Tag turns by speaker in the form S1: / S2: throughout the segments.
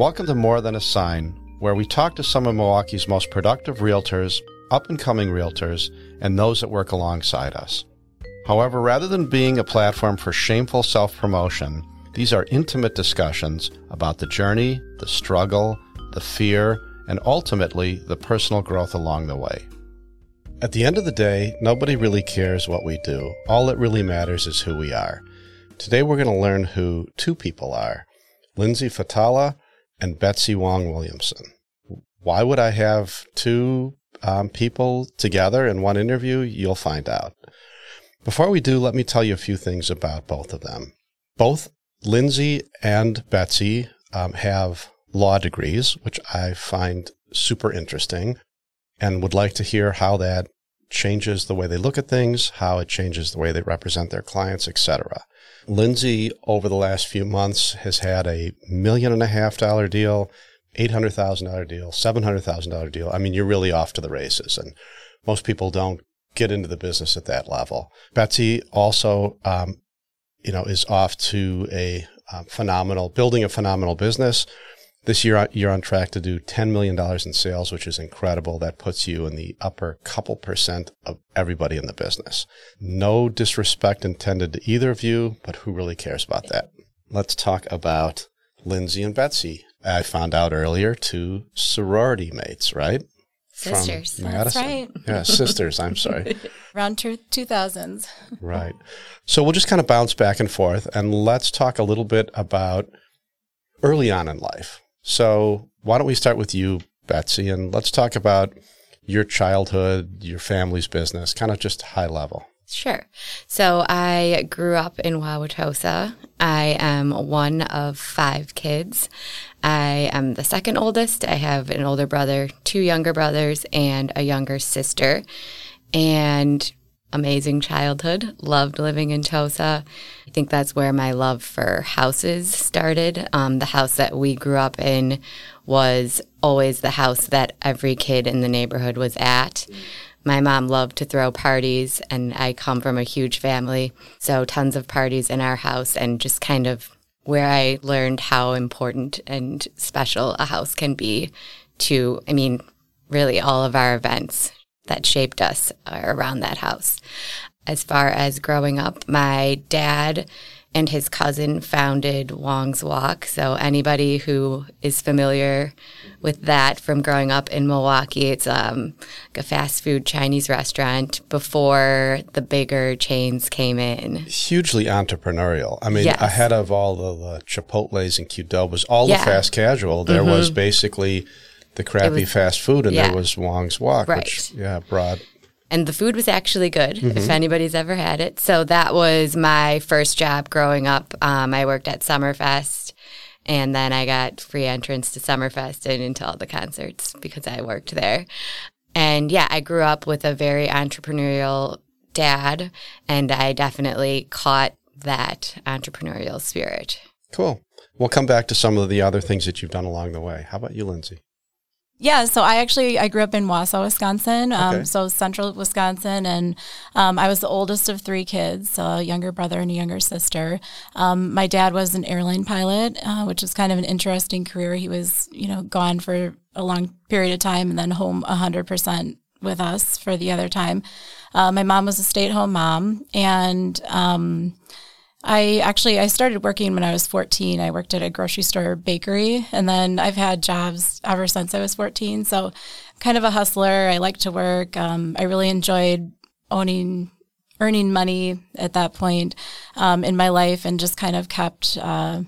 S1: Welcome to More Than a Sign, where we talk to some of Milwaukee's most productive realtors, up and coming realtors, and those that work alongside us. However, rather than being a platform for shameful self promotion, these are intimate discussions about the journey, the struggle, the fear, and ultimately the personal growth along the way. At the end of the day, nobody really cares what we do. All that really matters is who we are. Today we're going to learn who two people are Lindsay Fathallah and Betsy Wong Williamson. Why would I have two um, people together in one interview? You'll find out. Before we do, let me tell you a few things about both of them. Both Lindsay and Betsy um, have law degrees, which I find super interesting and would like to hear how that changes the way they look at things, how it changes the way they represent their clients, etc. Lindsay, over the last few months, has had a million and a half dollar deal, $800,000 deal, $700,000 deal. I mean, you're really off to the races. And most people don't get into the business at that level. Betsy also, um, you know, is off to a um, phenomenal, building a phenomenal business. This year, uh, you're on track to do $10 million in sales, which is incredible. That puts you in the upper couple percent of everybody in the business. No disrespect intended to either of you, but who really cares about that? Let's talk about Lindsay and Betsy. I found out earlier, two sorority mates, right?
S2: Sisters.
S1: From That's right. Yeah, sisters. I'm sorry.
S2: Around 2000s.
S1: right. So we'll just kind of bounce back and forth and let's talk a little bit about early on in life. So why don't we start with you, Betsy, and let's talk about your childhood, your family's business, kind of just high level.
S2: Sure. So I grew up in Wauwatosa. I am one of five kids. I am the second oldest. I have an older brother, two younger brothers, and a younger sister. And amazing childhood. Loved living in Tosa. I think that's where my love for houses started. Um, the house that we grew up in was always the house that every kid in the neighborhood was at. My mom loved to throw parties, and I come from a huge family, so tons of parties in our house, and just kind of where I learned how important and special a house can be to, I mean, really all of our events that shaped us around that house. As far as growing up, my dad and his cousin founded Wong's Wok. So anybody who is familiar with that from growing up in Milwaukee, it's um, like a fast food Chinese restaurant before the bigger chains came in.
S1: Hugely entrepreneurial. I mean, yes. ahead of all the, the Chipotle's and Qdoba's, all yeah. the fast casual, there mm-hmm. was basically the crappy was, fast food, and yeah. there was Wong's Wok, right. which yeah, brought.
S2: And the food was actually good mm-hmm. if anybody's ever had it. So that was my first job growing up. Um, I worked at Summerfest, and then I got free entrance to Summerfest and into all the concerts because I worked there. And yeah, I grew up with a very entrepreneurial dad, and I definitely caught that entrepreneurial spirit.
S1: Cool. We'll come back to some of the other things that you've done along the way. How about you, Lindsay?
S3: Yeah, so I actually I grew up in Wausau, Wisconsin, um, okay. so central Wisconsin, and um, I was the oldest of three kids, so a younger brother and a younger sister. Um, my dad was an airline pilot, uh, which is kind of an interesting career. He was, you know, gone for a long period of time and then home hundred percent with us for the other time. Uh, my mom was a stay-at-home mom, and um, I actually I started working when I was 14. I worked at a grocery store bakery and then I've had jobs ever since I was 14. So kind of a hustler. I like to work. Um, I really enjoyed owning earning money at that point um, in my life and just kind of kept uh,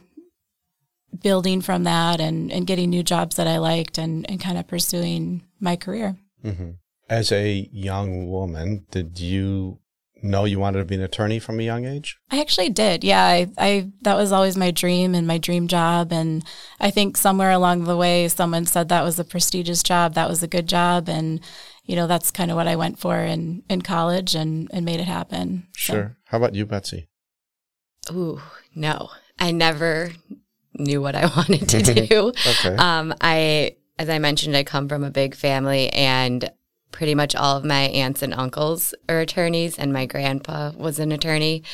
S3: building from that and, and getting new jobs that I liked and, and kind of pursuing my career.
S1: Mm-hmm. As a young woman, did you know you wanted to be an attorney from a young age?
S3: I actually did. Yeah, I, I that was always my dream and my dream job. And I think somewhere along the way, someone said that was a prestigious job, that was a good job, and you know that's kind of what I went for in in college and and made it happen.
S1: Sure. So. How about you, Betsy?
S2: Ooh, no, I never knew what I wanted to do. okay. Um, I as I mentioned, I come from a big family and pretty much all of my aunts and uncles are attorneys, and my grandpa was an attorney.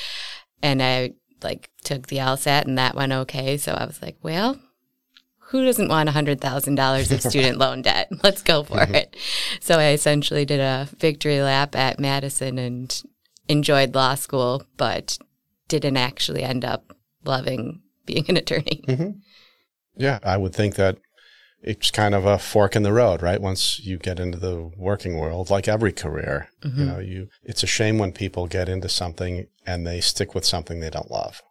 S2: And I like took the LSAT, and that went okay. So I was like, well, who doesn't want $100,000 of student loan debt? Let's go for mm-hmm. it. So I essentially did a victory lap at Madison and enjoyed law school, but didn't actually end up loving being an attorney.
S1: Mm-hmm. Yeah, I would think that it's kind of a fork in the road, right? Once you get into the working world, like every career, mm-hmm. you know, you it's a shame when people get into something and they stick with something they don't love.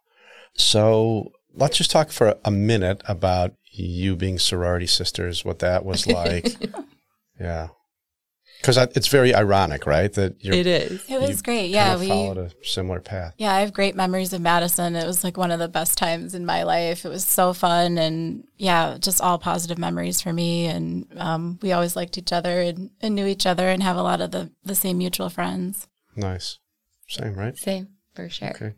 S1: So let's just talk for a minute about you being sorority sisters, what that was like. yeah because it's very ironic, right? That you're,
S2: it is.
S3: It was great. Yeah,
S1: we followed a similar path.
S3: Yeah, I have great memories of Madison. It was like one of the best times in my life. It was so fun, and yeah, just all positive memories for me. And um, we always liked each other and, and, knew each other, and have a lot of the the same mutual friends.
S1: Nice, same, right?
S2: Same for sure.
S1: Okay,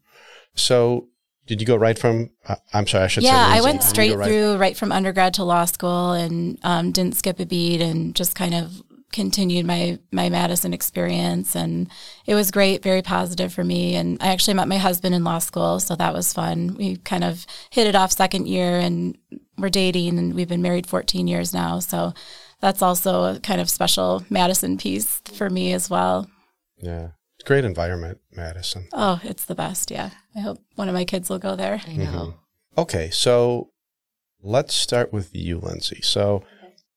S1: so did you go right from? Uh, I'm sorry, I should
S3: yeah,
S1: say.
S3: Yeah, I went straight right? through, right from undergrad to law school, and um, didn't skip a beat, and just kind of continued my my Madison experience and it was great very positive for me. And I actually met my husband in law school so that was fun. We kind of hit it off second year and we're dating and we've been married 14 years now. So that's also a kind of special Madison piece for me as well.
S1: Yeah. Great environment Madison.
S3: Oh it's the best yeah. I hope one of my kids will go there.
S2: I know. Mm-hmm.
S1: okay so let's start with you Lindsay. So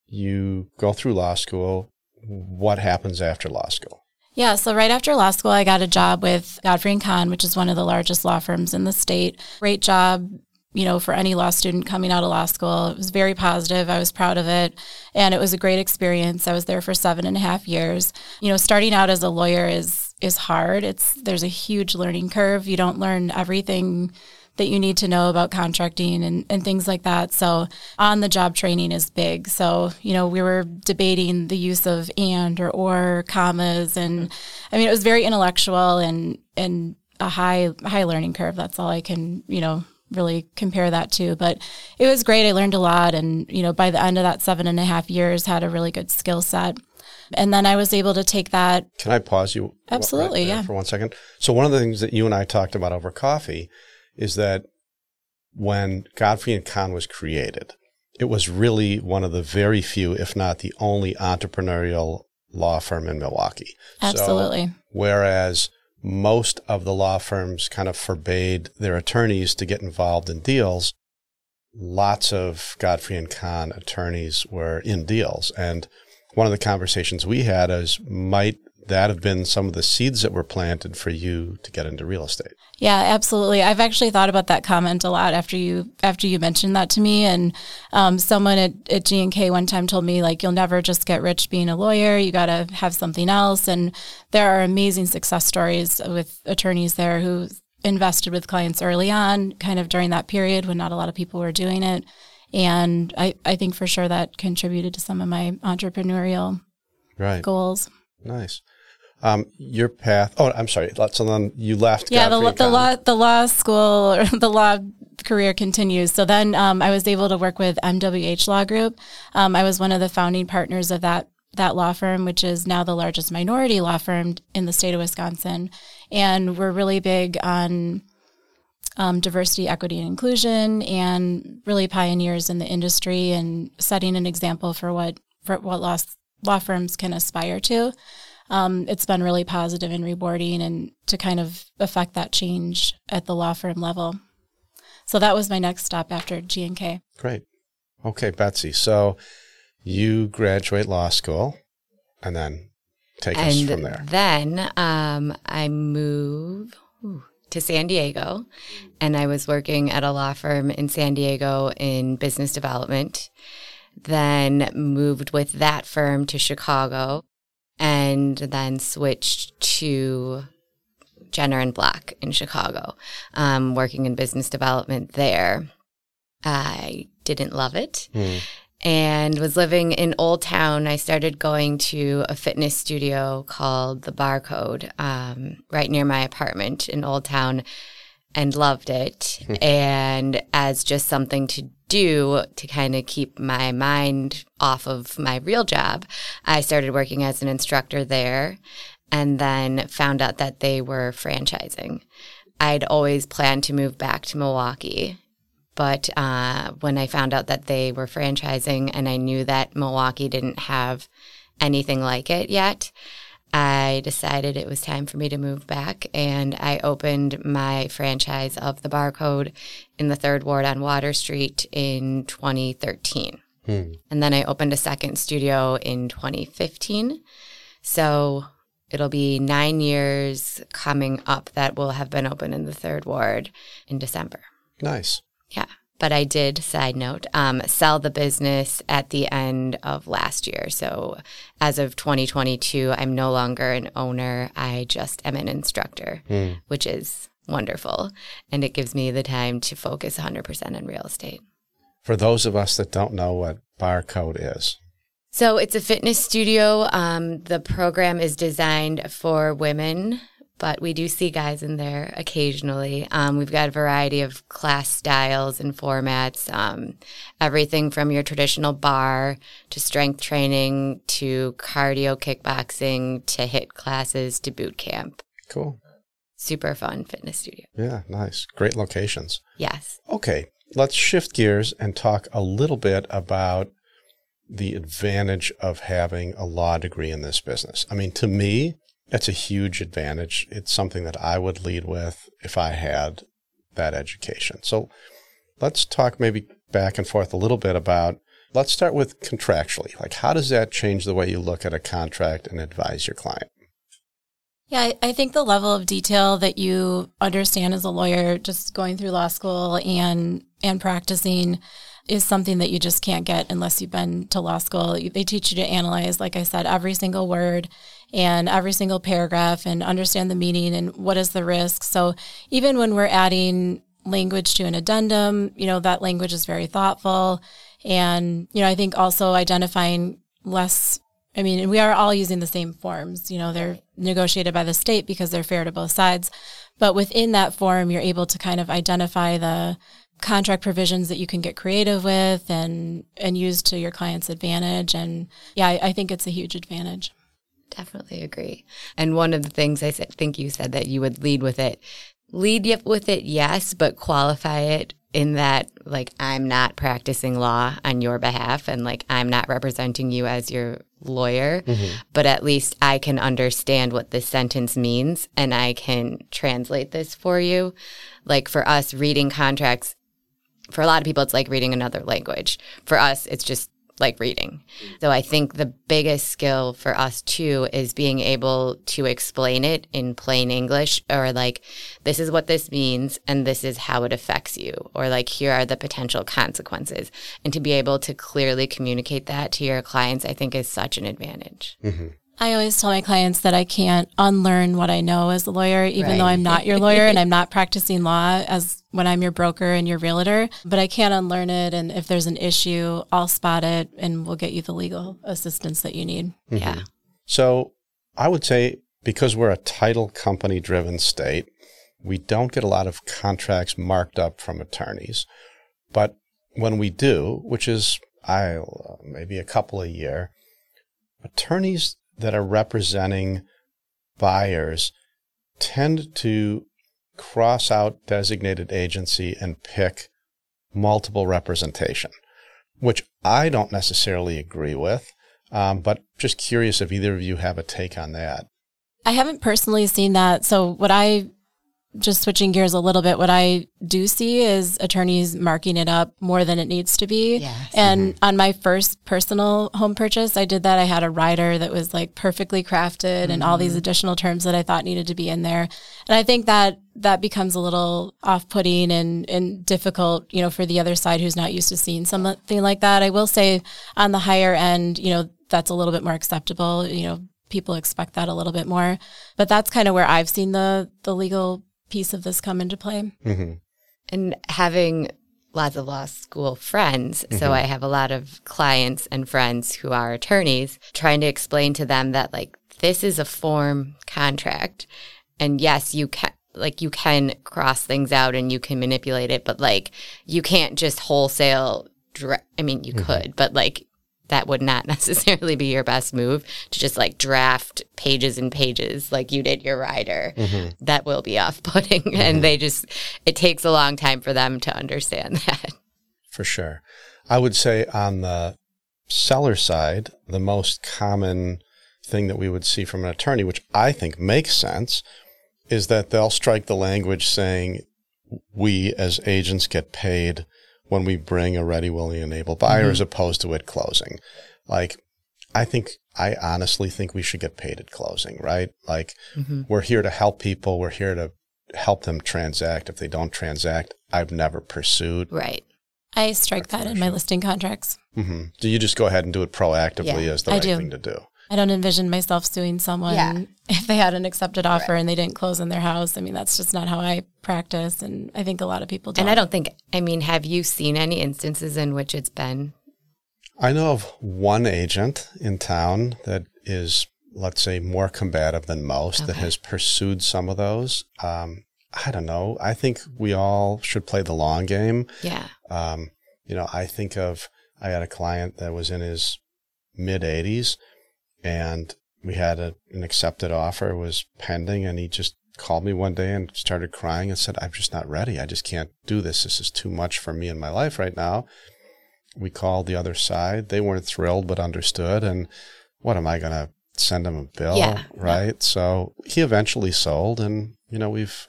S1: you go through law school what happens after law school?
S3: Yeah, so right after law school, I got a job with Godfrey and Kahn, which is one of the largest law firms in the state. Great job, you know, for any law student coming out of law school. It was very positive. I was proud of it. And it was a great experience. I was there for seven and a half years. You know, starting out as a lawyer is is hard. It's there's a huge learning curve. You don't learn everything that you need to know about contracting and, and things like that. So on the job training is big. So, you know, we were debating the use of and or or commas and I mean it was very intellectual and and a high high learning curve. That's all I can, you know, really compare that to. But it was great. I learned a lot and, you know, by the end of that seven and a half years had a really good skill set. And then I was able to take that.
S1: Can I pause you?
S3: Absolutely, right yeah.
S1: For one second. So one of the things that you and I talked about over coffee is that when Godfrey and Kahn was created, it was really one of the very few, if not the only entrepreneurial law firm in Milwaukee.
S3: Absolutely.
S1: So, whereas most of the law firms kind of forbade their attorneys to get involved in deals, lots of Godfrey and Kahn attorneys were in deals. And one of the conversations we had is might that have been some of the seeds that were planted for you to get into real estate?
S3: Yeah, absolutely. I've actually thought about that comment a lot after you after you mentioned that to me. And um, someone at, at G and K one time told me like, you'll never just get rich being a lawyer. You got to have something else. And there are amazing success stories with attorneys there who invested with clients early on, kind of during that period when not a lot of people were doing it. And I, I think for sure that contributed to some of my entrepreneurial
S1: right.
S3: goals.
S1: Nice. Um, your path. Oh, I'm sorry. So then you left.
S3: Yeah, the, the law the law school or the law career continues. So then um, I was able to work with MWH Law Group. Um, I was one of the founding partners of that that law firm, which is now the largest minority law firm in the state of Wisconsin, and we're really big on. Um, diversity, equity, and inclusion, and really pioneers in the industry and setting an example for what for what law law firms can aspire to um, it's been really positive and rewarding and to kind of affect that change at the law firm level. So that was my next stop after G&K.
S1: Great. Okay, Betsy. So you graduate law school and then take and us from there.
S2: Then um, I move to San Diego and I was working at a law firm in San Diego in business development. Then moved with that firm to Chicago and then switched to Jenner and Block in Chicago, um, working in business development there. I didn't love it. Mm. And was living in Old Town. I started going to a fitness studio called the Barre Code um, right near my apartment in Old Town and loved it. And as just something to do to kind of keep my mind off of my real job, I started working as an instructor there and then found out that they were franchising. I'd always planned to move back to Milwaukee, But uh, when I found out that they were franchising and I knew that Milwaukee didn't have anything like it yet, I decided it was time for me to move back and I opened my franchise of the Barre Code in the third ward on Water Street in 2013. Hmm. And then I opened a second studio in 2015. So it'll be nine years coming up that will have been open in the third ward in December.
S1: Nice.
S2: Yeah. But I did, side note, um, sell the business at the end of last year. So as of 2022, I'm no longer an owner. I just am an instructor, mm. which is wonderful. And it gives me the time to focus 100% on real estate.
S1: For those of us that don't know what Barre Code is,
S2: so it's a fitness studio. Um, the program is designed for women but we do see guys in there occasionally. Um, we've got a variety of class styles and formats, um, everything from your traditional barre to strength training to cardio kickboxing to HIIT classes to boot camp.
S1: Cool.
S2: Super fun fitness studio.
S1: Yeah, nice. Great locations.
S2: Yes.
S1: Okay, let's shift gears and talk a little bit about the advantage of having a law degree in this business. I mean, to me, that's a huge advantage. It's something that I would lead with if I had that education. So let's talk maybe back and forth a little bit about let's start with contractually. Like, how does that change the way you look at a contract and advise your client?
S3: Yeah, I think the level of detail that you understand as a lawyer, just going through law school and and practicing, is something that you just can't get unless you've been to law school. They teach you to analyze, like I said, every single word and every single paragraph and understand the meaning and what is the risk. So even when we're adding language to an addendum, you know, that language is very thoughtful. And, you know, I think also identifying less I mean, we are all using the same forms. You know, they're negotiated by the state because they're fair to both sides. But within that form, you're able to kind of identify the contract provisions that you can get creative with and and use to your client's advantage. And yeah, I, I think it's a huge advantage.
S2: Definitely agree. And one of the things I said, think you said that you would lead with it. Lead with it, yes, but qualify it in that, like, I'm not practicing law on your behalf and, like, I'm not representing you as your lawyer, mm-hmm. but at least I can understand what this sentence means and I can translate this for you. Like, for us, reading contracts, for a lot of people, it's like reading another language. For us, it's just like reading. So I think the biggest skill for us too is being able to explain it in plain English or like, this is what this means and this is how it affects you, or like, here are the potential consequences. And to be able to clearly communicate that to your clients, I think is such an advantage. Mm-hmm.
S3: I always tell my clients that I can't unlearn what I know as a lawyer, even right. though I'm not your lawyer and I'm not practicing law as when I'm your broker and your realtor, but I can't unlearn it. And if there's an issue, I'll spot it and we'll get you the legal assistance that you need.
S2: Mm-hmm. Yeah.
S1: So I would say because we're a title company driven state, we don't get a lot of contracts marked up from attorneys. But when we do, which is I maybe a couple a year, attorneys that are representing buyers tend to cross out designated agency and pick multiple representation, which I don't necessarily agree with. Um, but just curious if either of you have a take on that.
S3: I haven't personally seen that. So, what I just switching gears a little bit, what I do see is attorneys marking it up more than it needs to be. Yes. And mm-hmm. on my first personal home purchase, I did that. I had a rider that was like perfectly crafted mm-hmm. and all these mm-hmm. additional terms that I thought needed to be in there. And I think that that becomes a little off-putting and, and difficult, you know, for the other side who's not used to seeing something like that. I will say on the higher end, you know, that's a little bit more acceptable. You know, people expect that a little bit more. But that's kind of where I've seen the the legal piece of this come into play. Mm-hmm.
S2: And having lots of law school friends, mm-hmm. so I have a lot of clients and friends who are attorneys, trying to explain to them that like this is a form contract, and yes, you can like you can cross things out and you can manipulate it, but like you can't just wholesale. I mean, you mm-hmm. could, but like that would not necessarily be your best move to just like draft pages and pages like you did your rider. Mm-hmm. That will be off putting. Mm-hmm. And they just, it takes a long time for them to understand that.
S1: For sure. I would say on the seller side, the most common thing that we would see from an attorney, which I think makes sense, is that they'll strike the language saying, we as agents get paid when we bring a ready, willing, and able buyer mm-hmm. as opposed to at closing. Like, I think, I honestly think we should get paid at closing, right? Like, mm-hmm. we're here to help people. We're here to help them transact. If they don't transact, I've never pursued.
S2: Right.
S3: I strike that in my listing contracts.
S1: Mm-hmm. Do you just go ahead and do it proactively yeah, as the I right thing to do?
S3: I don't envision myself suing someone yeah. if they had an accepted offer right. and they didn't close in their house. I mean, that's just not how I practice. And I think a lot of people don't.
S2: And I don't think, I mean, have you seen any instances in which it's been?
S1: I know of one agent in town that is, let's say, more combative than most okay. that has pursued some of those. Um, I don't know. I think we all should play the long game.
S2: Yeah.
S1: Um, you know, I think of, I had a client that was in his mid 80s and we had a, an accepted offer was pending and he just called me one day and started crying and said i'm just not ready i just can't do this this is too much for me in my life right now we called the other side they weren't thrilled but understood and what am i going to send him a bill yeah, right yeah. so he eventually sold and you know we've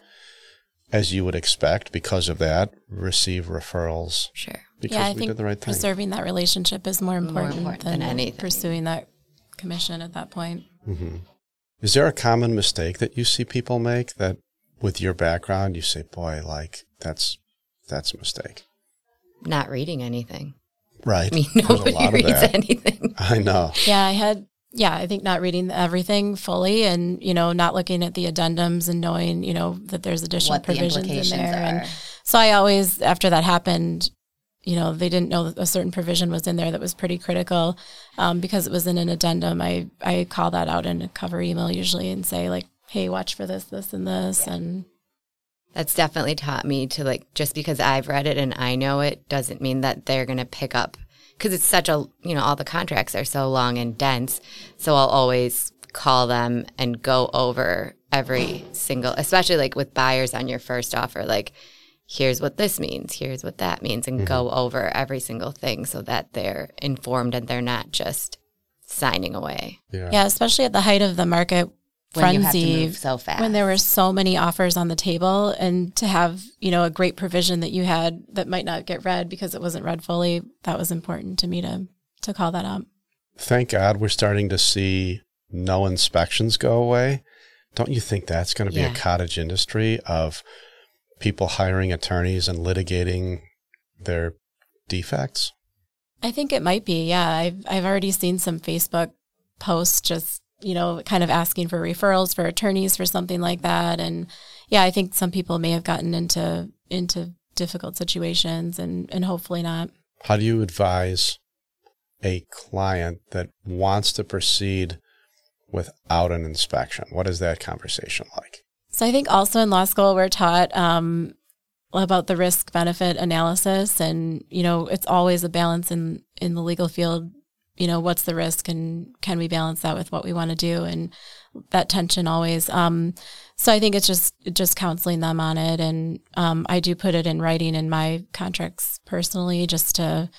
S1: as you would expect because of that receive referrals
S2: sure
S3: because yeah, I we think did the right thing. preserving that relationship is more important, more important than, than anything. pursuing that commission at that point.
S1: Mm-hmm. Is there a common mistake that you see people make that, with your background, you say, "Boy, like that's that's a mistake."
S2: Not reading anything.
S1: Right.
S2: I mean, nobody reads anything.
S1: I know.
S3: Yeah, I had. Yeah, I think not reading everything fully, and you know, not looking at the addendums and knowing, you know, that there's additional what provisions the in there. Are. And so I always, after that happened, you know, they didn't know that a certain provision was in there that was pretty critical um, because it was in an addendum. I, I call that out in a cover email usually and say, like, hey, watch for this, this, and this. Yeah. And
S2: that's definitely taught me to, like, just because I've read it and I know it doesn't mean that they're going to pick up because it's such a, you know, all the contracts are so long and dense. So I'll always call them and go over every single, especially like with buyers on your first offer, like, here's what this means, here's what that means, and mm-hmm. go over every single thing so that they're informed and they're not just signing away.
S3: Yeah, yeah especially at the height of the market frenzy
S2: so fast
S3: when there were so many offers on the table and to have you know a great provision that you had that might not get read because it wasn't read fully that was important to me to to call that up
S1: thank god we're starting to see no inspections go away don't you think that's going to be yeah. a cottage industry of people hiring attorneys and litigating their defects?
S3: I think it might be. Yeah, I've I've already seen some Facebook posts just you know kind of asking for referrals for attorneys for something like that, and yeah, I think some people may have gotten into into difficult situations, and and hopefully not.
S1: How do you advise a client that wants to proceed without an inspection? What is that conversation like?
S3: So I think also in law school we're taught um, about the risk benefit analysis, and you know it's always a balance in in the legal field. You know what's the risk, and can we balance that with what we want to do, and that tension always. Um, so I think it's just just counseling them on it, and um, I do put it in writing in my contracts personally, just to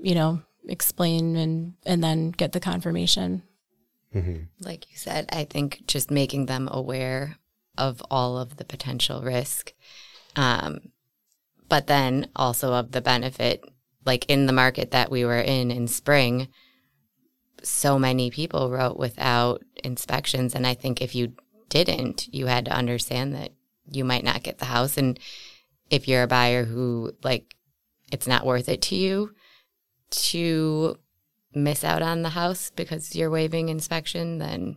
S3: you know explain and and then get the confirmation.
S2: Mm-hmm. Like you said, I think just making them aware of all of the potential risk, um, but then also of the benefit. Like in the market that we were in in spring, so many people wrote without inspections. And I think if you didn't, you had to understand that you might not get the house. And if you're a buyer who, like, it's not worth it to you to miss out on the house because you're waiving inspection, then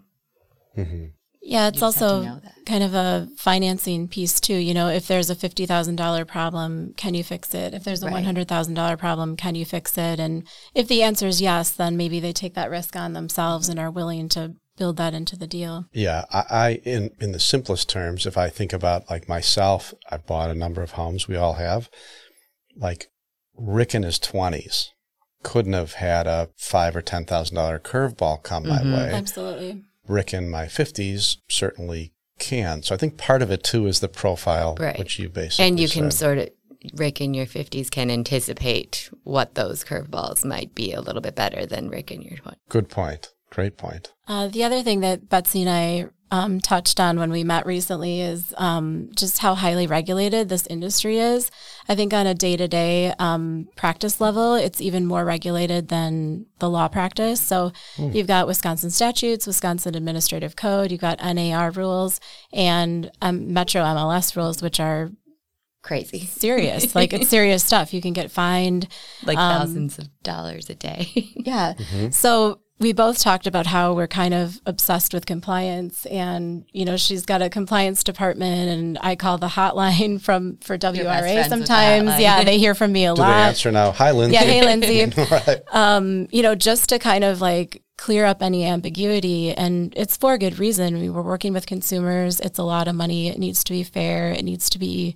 S3: mm-hmm. Yeah, it's also kind of a financing piece too. You know, if there's a fifty thousand dollar problem, can you fix it? If there's a right. one hundred thousand dollar problem, can you fix it? And if the answer is yes, then maybe they take that risk on themselves and are willing to build that into the deal.
S1: Yeah, I, I in in the simplest terms, if I think about like myself, I bought a number of homes. We all have. Like Rick in his twenties couldn't have had a five or ten thousand dollar curveball come
S3: mm-hmm.
S1: my way.
S3: Absolutely.
S1: Rick in my fifties certainly can. So I think part of it too is the profile, right. which you basically
S2: and you can sort of Rick in your 50s can anticipate what those curveballs might be a little bit better than Rick in your 20s.
S1: Good point. Great point.
S3: Uh, the other thing that Betsy and I um, touched on when we met recently is um, just how highly regulated this industry is. I think on a day to day practice level, it's even more regulated than the law practice. So mm. you've got Wisconsin statutes, Wisconsin administrative code, you've got NAR rules, and um, Metro MLS rules, which are
S2: crazy
S3: serious like it's serious stuff you can get fined
S2: like um, thousands of dollars a day
S3: yeah mm-hmm. so we both talked about how we're kind of obsessed with compliance and you know she's got a compliance department and i call the hotline from for wra sometimes. yeah they hear from me a
S1: Do
S3: lot.
S1: they answer now? Hi lindsay.
S3: Yeah hey lindsay. Right. um, you know just to kind of like clear up any ambiguity and it's for good reason. We were working with consumers. It's a lot of money. It needs to be fair. It needs to be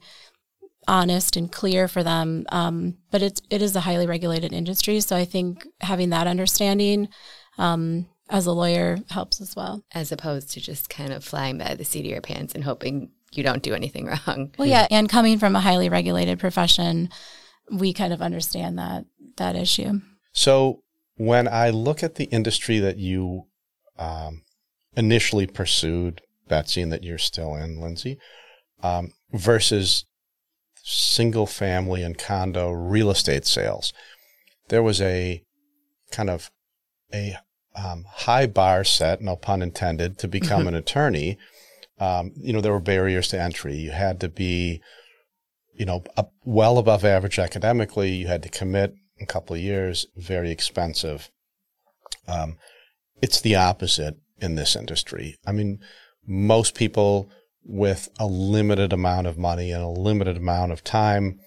S3: honest and clear for them. Um, but it's it is a highly regulated industry, so I think having that understanding um, as a lawyer helps as well.
S2: As opposed to just kind of flying by the seat of your pants and hoping you don't do anything wrong.
S3: Well, yeah, and coming from a highly regulated profession, we kind of understand that that issue.
S1: So when I look at the industry that you um, initially pursued, Betsy, and that you're still in, Lindsay, um, versus single family and condo real estate sales. There was a kind of a um, high bar set, no pun intended, to become an attorney. Um, you know, there were barriers to entry. You had to be, you know, up, well above average academically. You had to commit a couple of years, very expensive. Um, it's the opposite in this industry. I mean, most people with a limited amount of money and a limited amount of time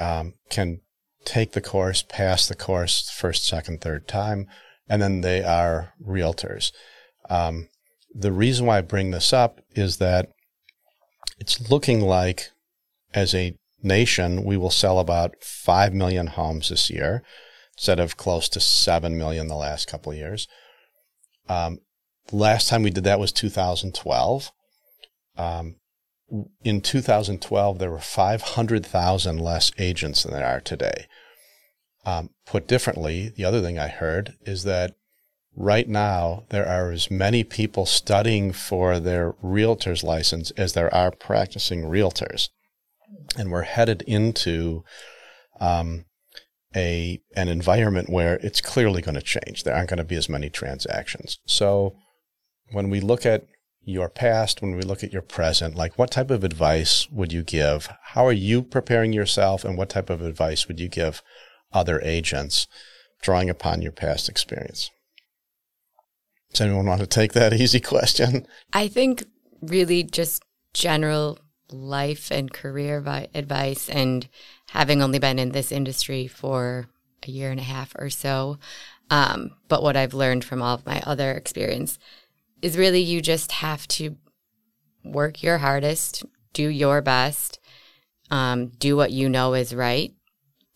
S1: um, can take the course, pass the course first, second, third time, and then they are realtors. Um, the reason why I bring this up is that it's looking like as a nation, we will sell about 5 million homes this year instead of close to 7 million the last couple of years. Um, last time we did that was 2012 um, in 2012, there were 500,000 less agents than there are today. Um, put differently, the other thing I heard is that right now there are as many people studying for their realtor's license as there are practicing realtors. And we're headed into um, a an environment where it's clearly going to change. There aren't going to be as many transactions. So when we look at your past, when we look at your present, like what type of advice would you give? How are you preparing yourself, and what type of advice would you give other agents drawing upon your past experience? Does anyone want to take that easy question?
S2: I think really just general life and career advice, and having only been in this industry for a year and a half or so. Um, but what I've learned from all of my other experience is really you just have to work your hardest, do your best, um, do what you know is right,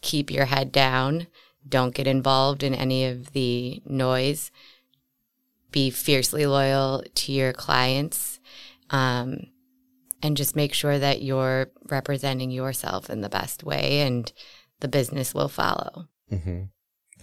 S2: keep your head down, don't get involved in any of the noise, be fiercely loyal to your clients, um, and just make sure that you're representing yourself in the best way and the business will follow.
S1: Mm-hmm.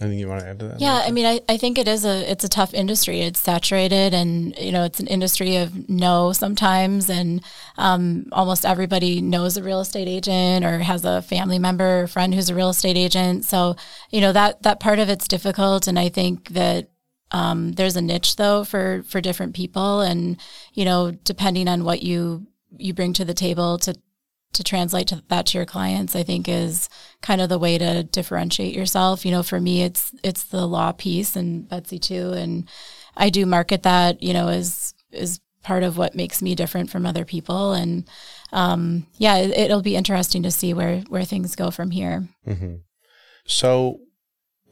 S1: Anything you want to add to that?
S3: Yeah, I mean, I, I think it is a it's a tough industry. It's saturated, and you know, it's an industry of no sometimes, and um, almost everybody knows a real estate agent or has a family member or friend who's a real estate agent. So you know that that part of it's difficult, and I think that um, there's a niche though for for different people, and you know, depending on what you you bring to the table to to translate to that to your clients i think is kind of the way to differentiate yourself. You know for me it's it's the law piece and betsy too and i do market that you know as is part of what makes me different from other people. And um, yeah it, will be interesting to see where where things go from here.
S1: Mm-hmm. so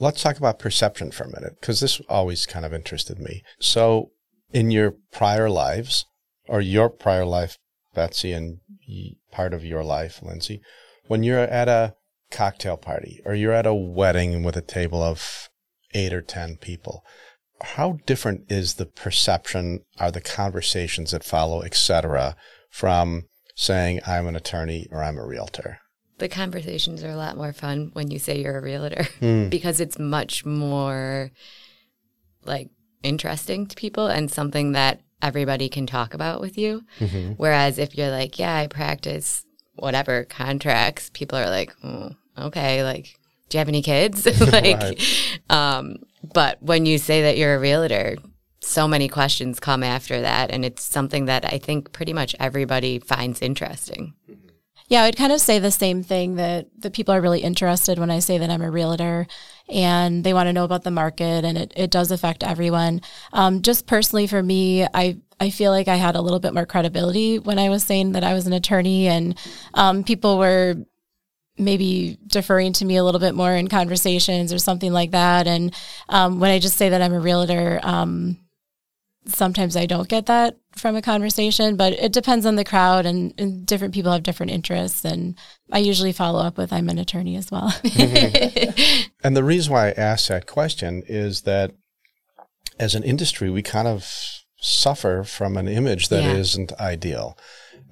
S1: let's talk about perception for a minute because this always kind of interested me. So in your prior lives or your prior life betsy and part of your life, Lindsay, when you're at a cocktail party or you're at a wedding with a table of eight or 10 people, how different is the perception, are the conversations that follow, etc., from saying I'm an attorney or I'm a realtor?
S2: The conversations are a lot more fun when you say you're a realtor mm. because it's much more like interesting to people and something that everybody can talk about with you. Mm-hmm. Whereas if you're like, yeah, I practice whatever contracts, people are like, oh, okay, like, do you have any kids? like, right. um, but when you say that you're a realtor, so many questions come after that. And it's something that I think pretty much everybody finds interesting.
S3: Yeah, I'd kind of say the same thing that the people are really interested when I say that I'm a realtor and they want to know about the market and it, it does affect everyone. Um, just personally for me, I I feel like I had a little bit more credibility when I was saying that I was an attorney and um, people were maybe deferring to me a little bit more in conversations or something like that. And um, when I just say that I'm a realtor, um, sometimes I don't get that from a conversation, but it depends on the crowd and, and, different people have different interests. And I usually follow up with I'm an attorney as well.
S1: and the reason why I asked that question is that as an industry, we kind of suffer from an image that yeah. not ideal.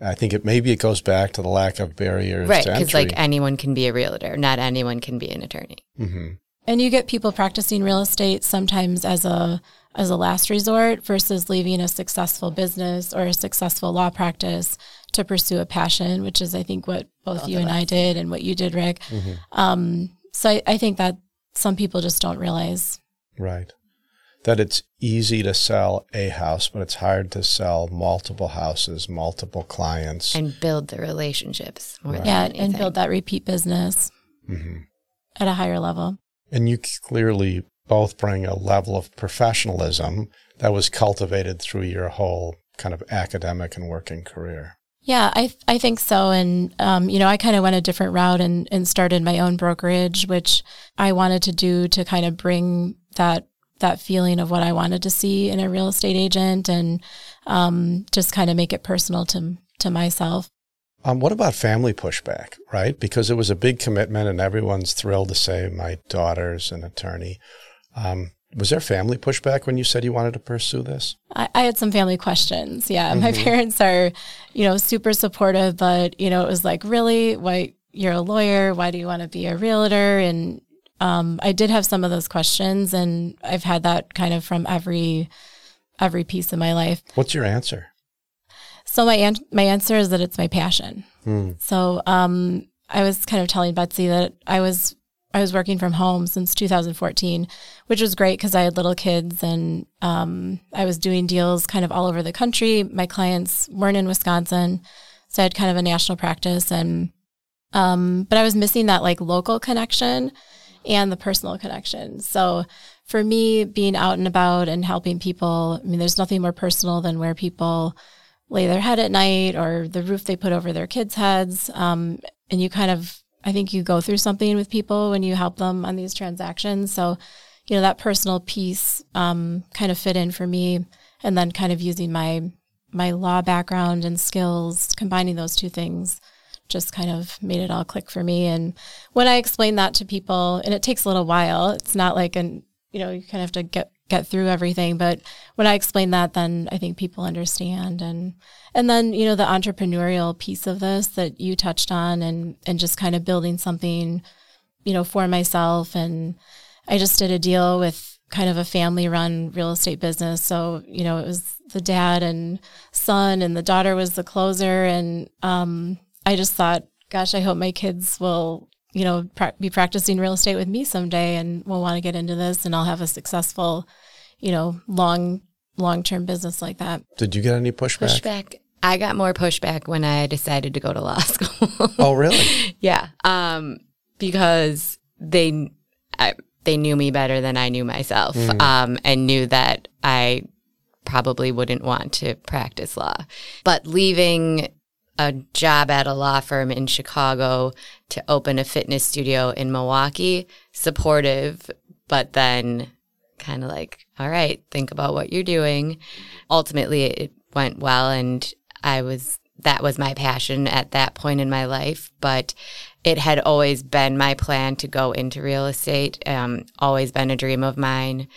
S1: I think it maybe it goes back to the lack of barriers,
S2: right? Because like anyone can be a realtor, not anyone can be an attorney. Mm-hmm.
S3: And you get people practicing real estate sometimes as a as a last resort versus leaving a successful business or a successful law practice to pursue a passion, which is I think what both, both you and us. I did and what you did, Rick. Mm-hmm. Um, so I, I think that some people just don't realize.
S1: Right that it's easy to sell a house, but it's hard to sell multiple houses, multiple clients,
S2: and build the relationships.
S3: More right. yeah, and build that repeat business mm-hmm. at a higher level.
S1: And you clearly both bring a level of professionalism that was cultivated through your whole kind of academic and working career.
S3: Yeah, I I think so. And um, you know, I kind of went a different route and and started my own brokerage, which I wanted to do to kind of bring that that feeling of what I wanted to see in a real estate agent and um, just kind of make it personal to to myself.
S1: Um, what about family pushback, right? Because it was a big commitment and everyone's thrilled to say my daughter's an attorney. Um, was there family pushback when you said you wanted to pursue this?
S3: I, I had some family questions. Yeah. Mm-hmm. My parents are, you know, super supportive, but, you know, it was like, really? Why you're a lawyer? Why do you want to be a realtor? And, um, I did have some of those questions, and I've had that kind of from every every piece of my life.
S1: What's your answer?
S3: So my an- my answer is that it's my passion. Hmm. So um, I was kind of telling Betsy that I was I was working from home since 2014, which was great because I had little kids and um, I was doing deals kind of all over the country. My clients weren't in Wisconsin, so I had kind of a national practice, and um, but I was missing that like local connection and the personal connection. So for me, being out and about and helping people, I mean, there's nothing more personal than where people lay their head at night or the roof they put over their kids' heads. Um, and you kind of, I think you go through something with people when you help them on these transactions. So, you know, that personal piece um, kind of fit in for me. And then kind of using my my law background and skills, combining those two things just kind of made it all click for me. And when I explain that to people, and it takes a little while, it's not like an, you know, you kind of have to get get through everything. But when I explain that, then I think people understand. And and then you know the entrepreneurial piece of this that you touched on, and and just kind of building something, you know, for myself. And I just did a deal with kind of a family run real estate business. So you know it was the dad and son, and the daughter was the closer, and um, I just thought, gosh, I hope my kids will, you know, pra- be practicing real estate with me someday and will want to get into this and I'll have a successful, you know, long, long term business like that.
S1: Did you get any pushback?
S2: Pushback. I got more pushback when I decided to go to law school.
S1: oh, really?
S2: yeah. Um, because they, I, they knew me better than I knew myself, mm. um, and knew that I probably wouldn't want to practice law. But leaving a job at a law firm in Chicago to open a fitness studio in Milwaukee, supportive, but then kind of like, all right, think about what you're doing. Ultimately, it went well, and I was that was my passion at that point in my life, but it had always been my plan to go into real estate, um, always been a dream of mine.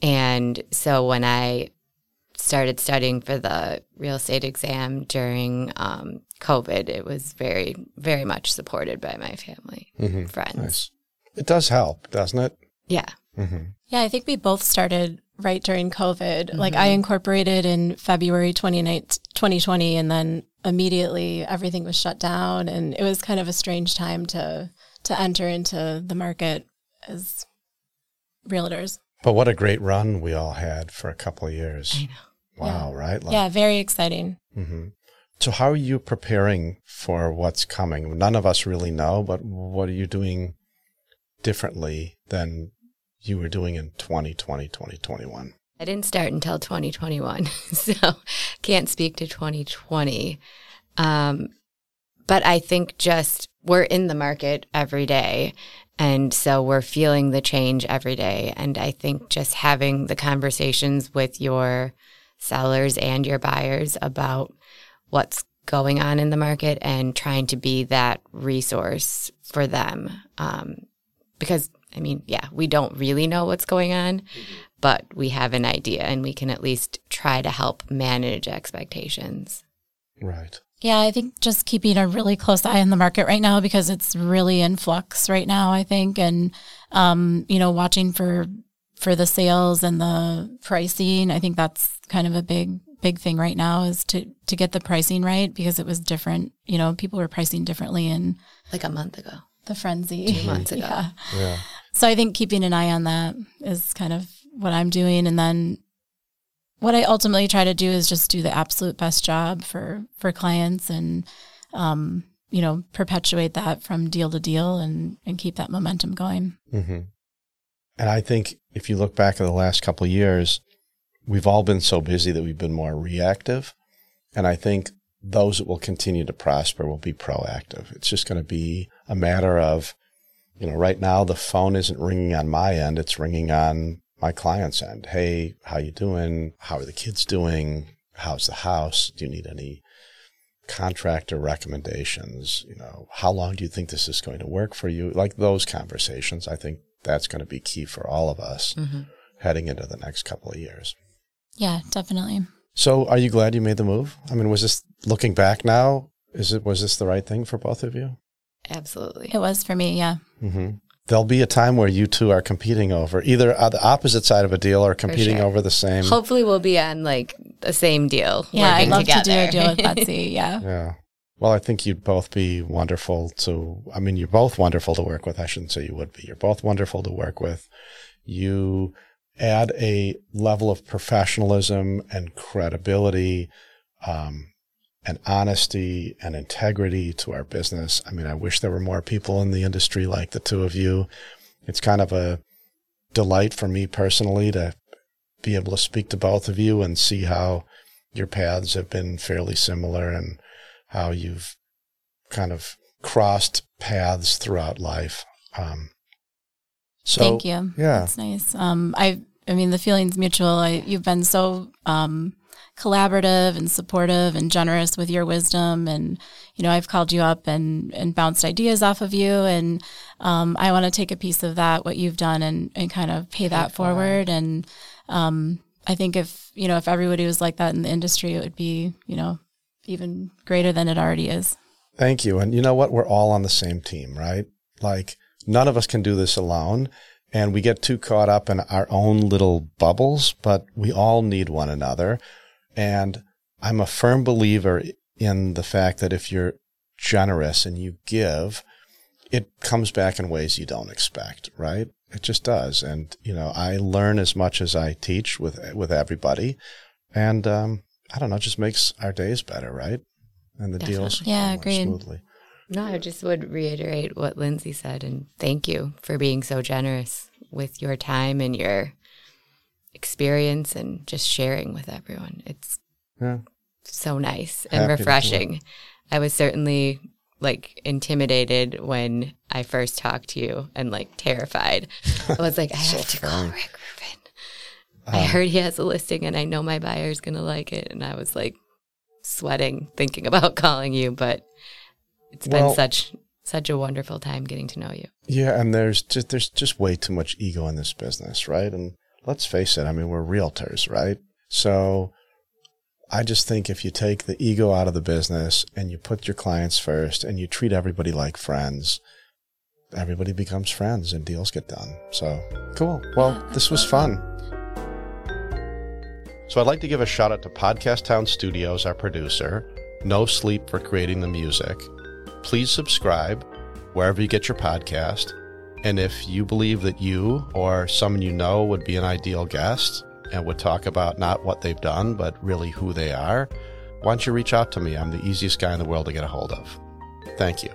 S2: And so when I started studying for the real estate exam during um, COVID, it was very, very much supported by my family, mm-hmm. friends. Nice.
S1: It does help, doesn't it?
S2: Yeah.
S3: Mm-hmm. Yeah, I think we both started right during COVID. Mm-hmm. Like I incorporated in February 2020 and then immediately everything was shut down and it was kind of a strange time to to enter into the market as realtors.
S1: But what a great run we all had for a couple of years.
S2: I know.
S1: Wow,
S3: yeah.
S1: right?
S3: Like, yeah, very exciting.
S1: Mm-hmm. So, how are you preparing for what's coming? None of us really know, but what are you doing differently than you were doing in 2020, 2021?
S2: I didn't start until 2021, so can't speak to 2020. Um, but I think just we're in the market every day. And so we're feeling the change every day. And I think just having the conversations with your sellers and your buyers about what's going on in the market and trying to be that resource for them. Um, because, I mean, yeah, we don't really know what's going on, but we have an idea and we can at least try to help manage expectations.
S1: Right.
S3: Yeah, I think just keeping a really close eye on the market right now because it's really in flux right now, I think. And, um, you know, watching for for the sales and the pricing. I think that's kind of a big big thing right now is to to get the pricing right because it was different. You know, people were pricing differently in
S2: like a month ago.
S3: The frenzy.
S2: Two months ago.
S3: yeah. yeah. So I think keeping an eye on that is kind of what I'm doing and then what I ultimately try to do is just do the absolute best job for for clients and um, you know, perpetuate that from deal to deal and and keep that momentum going.
S1: Mm-hmm. And I think if you look back at the last couple of years, we've all been so busy that we've been more reactive. And I think those that will continue to prosper will be proactive. It's just going to be a matter of, you know, right now the phone isn't ringing on my end. It's ringing on my client's end. Hey, how you doing? How are the kids doing? How's the house? Do you need any contractor recommendations? You know, how long do you think this is going to work for you? Like those conversations, I think that's going to be key for all of us mm-hmm. heading into the next couple of years.
S3: Yeah, definitely.
S1: So, are you glad you made the move? I mean, was this looking back now? Is it was this the right thing for both of you?
S2: Absolutely,
S3: it was for me. Yeah.
S1: Mm-hmm. There'll be a time where you two are competing over either on the opposite side of a deal or competing sure. over the same.
S2: Hopefully, we'll be on like the same deal.
S3: Yeah, I'd love
S2: together.
S3: to do a deal with Betsy. Yeah.
S1: Yeah. Well, I think you'd both be wonderful to, I mean, you're both wonderful to work with. I shouldn't say you would be. You're both wonderful to work with. You add a level of professionalism and credibility, um, and honesty and integrity to our business. I mean, I wish there were more people in the industry like the two of you. It's kind of a delight for me personally to be able to speak to both of you and see how your paths have been fairly similar and how you've kind of crossed paths throughout life. Um,
S3: so, Thank you. Yeah, that's nice. Um, I, I mean, the feeling's mutual. I, you've been so um, collaborative and supportive and generous with your wisdom, and you know, I've called you up and and bounced ideas off of you, and um, I want to take a piece of that, what you've done, and and kind of pay that forward. And um, I think if you know, if everybody was like that in the industry, it would be you know even greater than it already is.
S1: Thank you. And you know what? We're all on the same team, right? Like none of us can do this alone. And we get too caught up in our own little bubbles, but we all need one another. And I'm a firm believer in the fact that if you're generous and you give, it comes back in ways you don't expect, right? It just does. And, you know, I learn as much as I teach with, with everybody. And, um, I don't know, just makes our days better, right? And the Definitely. deals
S3: yeah, agreed. smoothly.
S2: No, I just would reiterate what Lindsay said and thank you for being so generous with your time and your experience and just sharing with everyone. It's yeah. so nice and Happy refreshing. I was certainly like intimidated when I first talked to you and like terrified. I was like, I so have to fun. call Rick Ruvin. Um, I heard he has a listing and I know my buyer's going to like it. And I was like sweating thinking about calling you, but it's well, been such such a wonderful time getting to know you.
S1: Yeah, and there's just there's just way too much ego in this business, right? And let's face it, I mean, we're realtors, right? So I just think if you take the ego out of the business and you put your clients first and you treat everybody like friends, everybody becomes friends and deals get done. So cool. Well, this was fun. So I'd like to give a shout out to Podcast Town Studios, our producer, No Sleep for creating the music. Please subscribe wherever you get your podcast. And if you believe that you or someone you know would be an ideal guest and would talk about not what they've done, but really who they are, why don't you reach out to me? I'm the easiest guy in the world to get a hold of. Thank you.